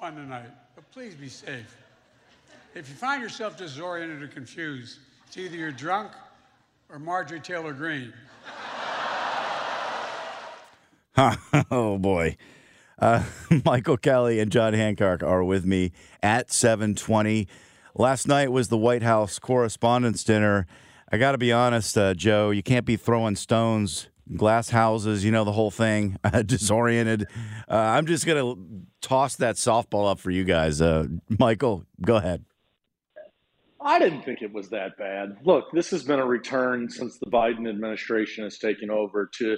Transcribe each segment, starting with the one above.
fun tonight, but please be safe. If you find yourself disoriented or confused, it's either you're drunk or Marjorie Taylor Greene. Ha! Oh boy. Uh, Michael Kelley and John Hancock are with me at 720. Last night was the White House Correspondents' Dinner. I got to be honest, uh, Joe, you can't be throwing stones, glass houses, you know, the whole thing, disoriented. Uh, I'm just going to toss that softball up for you guys. Uh, Michael, go ahead. I didn't think it was that bad. Look, this has been a return since the Biden administration has taken over to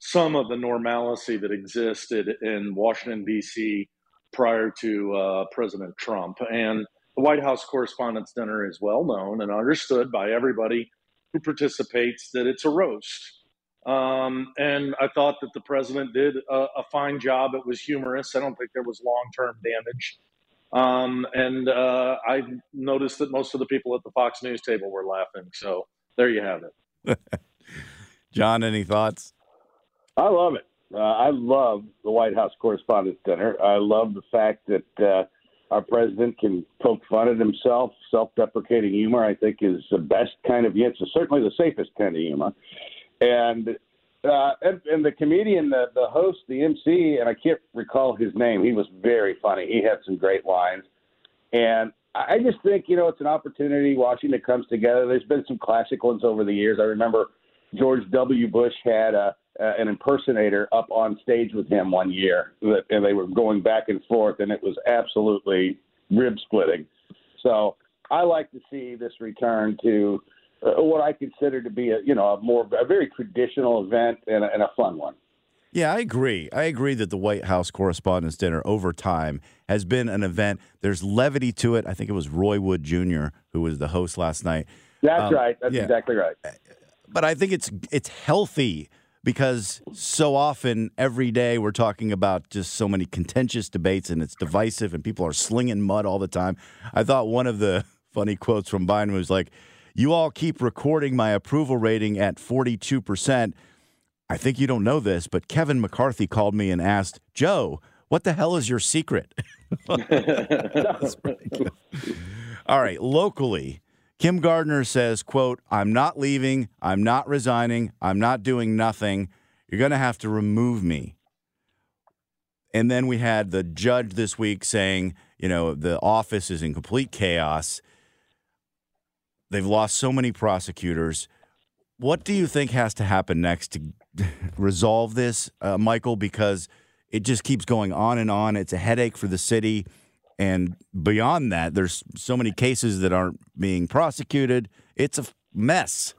some of the normalcy that existed in Washington, D.C. prior to uh, President Trump. And the White House Correspondents' Dinner is well known and understood by everybody who participates that it's a roast. Um, and I thought that the president did a, a, fine job. It was humorous. I don't think there was long term damage. Um, and uh, I noticed that most of the people at the Fox News table were laughing. So there you have it. John, any thoughts? I love it. Uh, I love the White House Correspondents' Dinner. I love the fact that uh, our president can poke fun at himself. Self-deprecating humor, I think, is the best kind of humor. It's Certainly the safest kind of humor. And uh, and, and the comedian, the, the host, the MC, and I can't recall his name. He was very funny. He had some great lines. And I just think, you know, it's an opportunity Washington comes together. There's been some classic ones over the years. I remember George W. Bush had a, an impersonator up on stage with him one year, and they were going back and forth, and it was absolutely rib splitting. So I like to see this return to uh, what I consider to be a you know a more a very traditional event and a, and a fun one. Yeah, I agree. I agree that the White House Correspondents' Dinner over time has been an event. There's levity to it. I think it was Roy Wood Jr. who was the host last night. That's um, right. That's yeah. exactly right. But I think it's it's healthy because so often every day we're talking about just so many contentious debates and it's divisive and people are slinging mud all the time. I thought one of the funny quotes from Biden was like, you all keep recording my approval rating at 42%. I think you don't know this, but Kevin McCarthy called me and asked, Joe, what the hell is your secret? All right, locally, Kim Gardner says, quote, I'm not leaving, I'm not resigning, I'm not doing nothing. You're going to have to remove me. And then we had the judge this week saying, you know, the office is in complete chaos. They've lost so many prosecutors. What do you think has to happen next to resolve this, uh, Michael? Because it just keeps going on and on. It's a headache for the city. And beyond that, there's so many cases that aren't being prosecuted. It's a mess.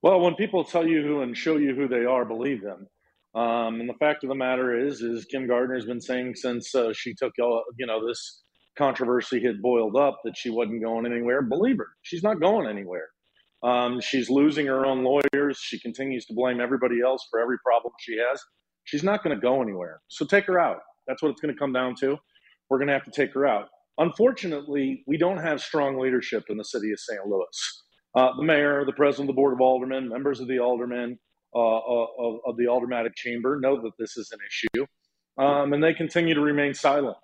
Well, when people tell you who and show you who they are, believe them. Um, and the fact of the matter is, is Kim Gardner's been saying since uh, she took, uh, you know, this controversy had boiled up that she wasn't going anywhere. Believe her, she's not going anywhere. Um, she's losing her own lawyers. She continues to blame everybody else for every problem she has. She's not going to go anywhere. So take her out. That's what it's going to come down to. We're going to have to take her out. Unfortunately, we don't have strong leadership in the city of St. Louis. Uh, the mayor, the president of the board of aldermen, members of the aldermen uh, uh of, of, the aldermanic chamber know that this is an issue, um, and they continue to remain silent.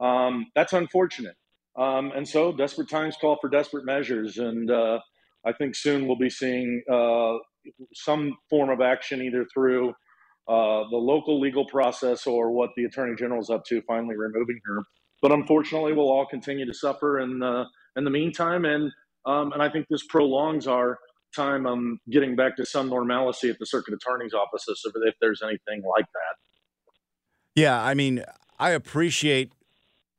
Um, that's unfortunate. Um, and so desperate times call for desperate measures. And uh, I think soon we'll be seeing uh, some form of action either through uh, the local legal process or what the attorney general is up to, finally removing her. But unfortunately, we'll all continue to suffer in the, in the meantime. And, um, and I think this prolongs our time um, getting back to some normalcy at the circuit attorney's offices if there's anything like that. Yeah, I mean, I appreciate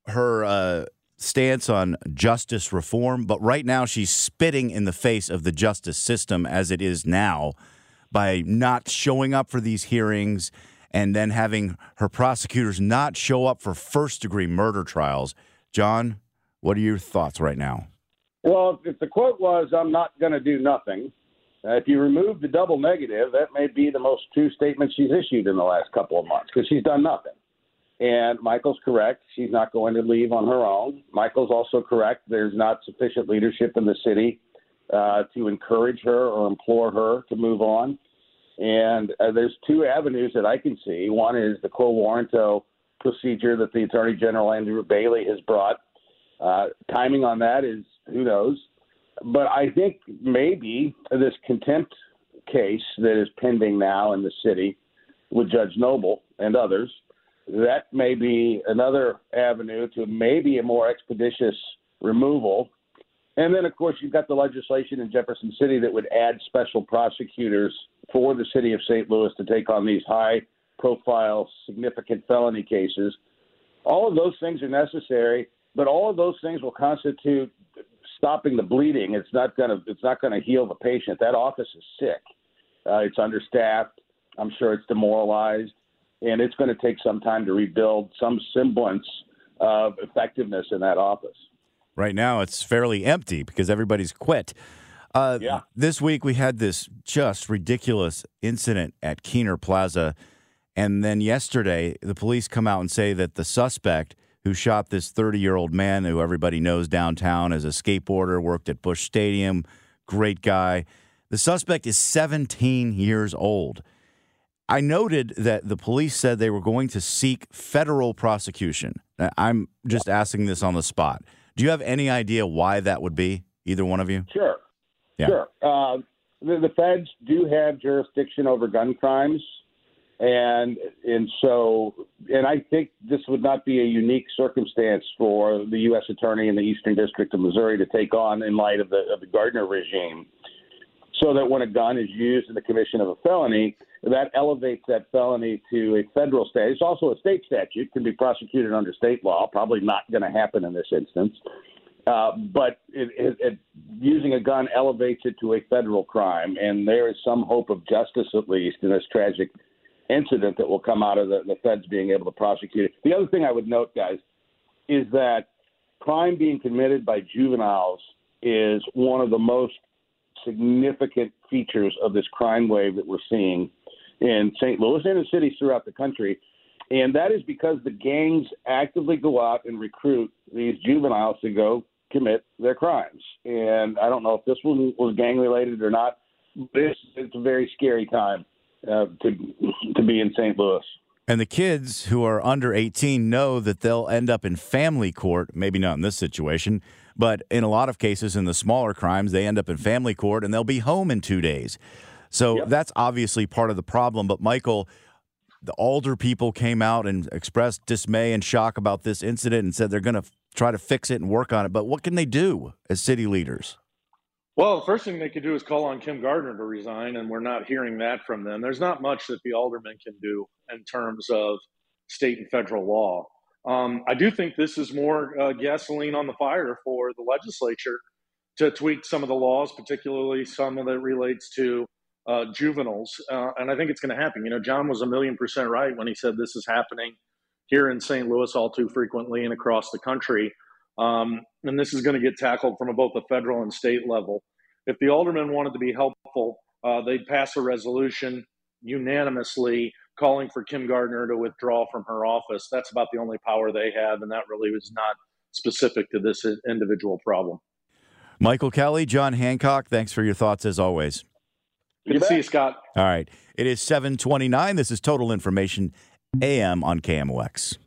her uh, stance on justice reform, but right now she's spitting in the face of the justice system as it is now by not showing up for these hearings and then having her prosecutors not show up for first degree murder trials. John, what are your thoughts right now? Well, if the quote was, I'm not going to do nothing, uh, if you remove the double negative, that may be the most true statement she's issued in the last couple of months because she's done nothing. And Michael's correct. She's not going to leave on her own. Michael's also correct. There's not sufficient leadership in the city uh, to encourage her or implore her to move on. And uh, there's two avenues that I can see. One is the Quo Warranto procedure that the Attorney General Andrew Bailey has brought. Uh, timing on that is who knows. But I think maybe this contempt case that is pending now in the city with Judge Noble and others, that may be another avenue to maybe a more expeditious removal. And then, of course, you've got the legislation in Jefferson City that would add special prosecutors for the city of St. Louis to take on these high profile, significant felony cases. All of those things are necessary, but all of those things will constitute stopping the bleeding. It's not going to it's not going to heal the patient. That office is sick. Uh, it's understaffed. I'm sure it's demoralized, and it's going to take some time to rebuild some semblance of effectiveness in that office. Right now, it's fairly empty because everybody's quit. Uh, Yeah. This week, we had this just ridiculous incident at Kiener Plaza. And then yesterday, the police come out and say that the suspect who shot this 30 year old man who everybody knows downtown as a skateboarder, worked at Busch Stadium, great guy. The suspect is 17 years old. I noted that the police said they were going to seek federal prosecution. I'm just asking this on the spot. Do you have any idea why that would be? Either one of you? Sure. Yeah. Sure. Uh, the, the feds do have jurisdiction over gun crimes, and and so and I think this would not be a unique circumstance for the U.S. Attorney in the Eastern District of Missouri to take on in light of the of the Gardner regime. So that when a gun is used in the commission of a felony, that elevates that felony to a federal state. It's also a state statute, can be prosecuted under state law. Probably not going to happen in this instance. Uh, but it, it, it, using a gun elevates it to a federal crime, and there is some hope of justice, at least, in this tragic incident that will come out of the, the feds being able to prosecute it. The other thing I would note, guys, is that crime being committed by juveniles is one of the most significant features of this crime wave that we're seeing in St. Louis and in cities throughout the country. And that is because the gangs actively go out and recruit these juveniles to go commit their crimes. And I don't know if this one was gang related or not, it's, it's a very scary time uh, to to be in St. Louis. And the kids who are under 18 know that they'll end up in family court, maybe not in this situation, but in a lot of cases in the smaller crimes, they end up in family court and they'll be home in two days. So Yep. that's obviously part of the problem. But Michael, the older people came out and expressed dismay and shock about this incident and said they're going to try to fix it and work on it. But what can they do as city leaders? Well, the first thing they could do is call on Kim Gardner to resign, and we're not hearing that from them. There's not much that the aldermen can do in terms of state and federal law. Um, I do think this is more uh, gasoline on the fire for the legislature to tweak some of the laws, particularly some of that relates to uh, juveniles. Uh, and I think it's going to happen. You know, John was a million percent right when he said this is happening here in St. Louis all too frequently and across the country. Um, and this is going to get tackled from both the federal and state level. If the aldermen wanted to be helpful, uh, they'd pass a resolution unanimously calling for Kim Gardner to withdraw from her office. That's about the only power they have, and that really was not specific to this individual problem. Michael Kelley, John Hancock, thanks for your thoughts as always. Good You to see you, Scott. All right. It is 729. This is Total Information AM on KMOX.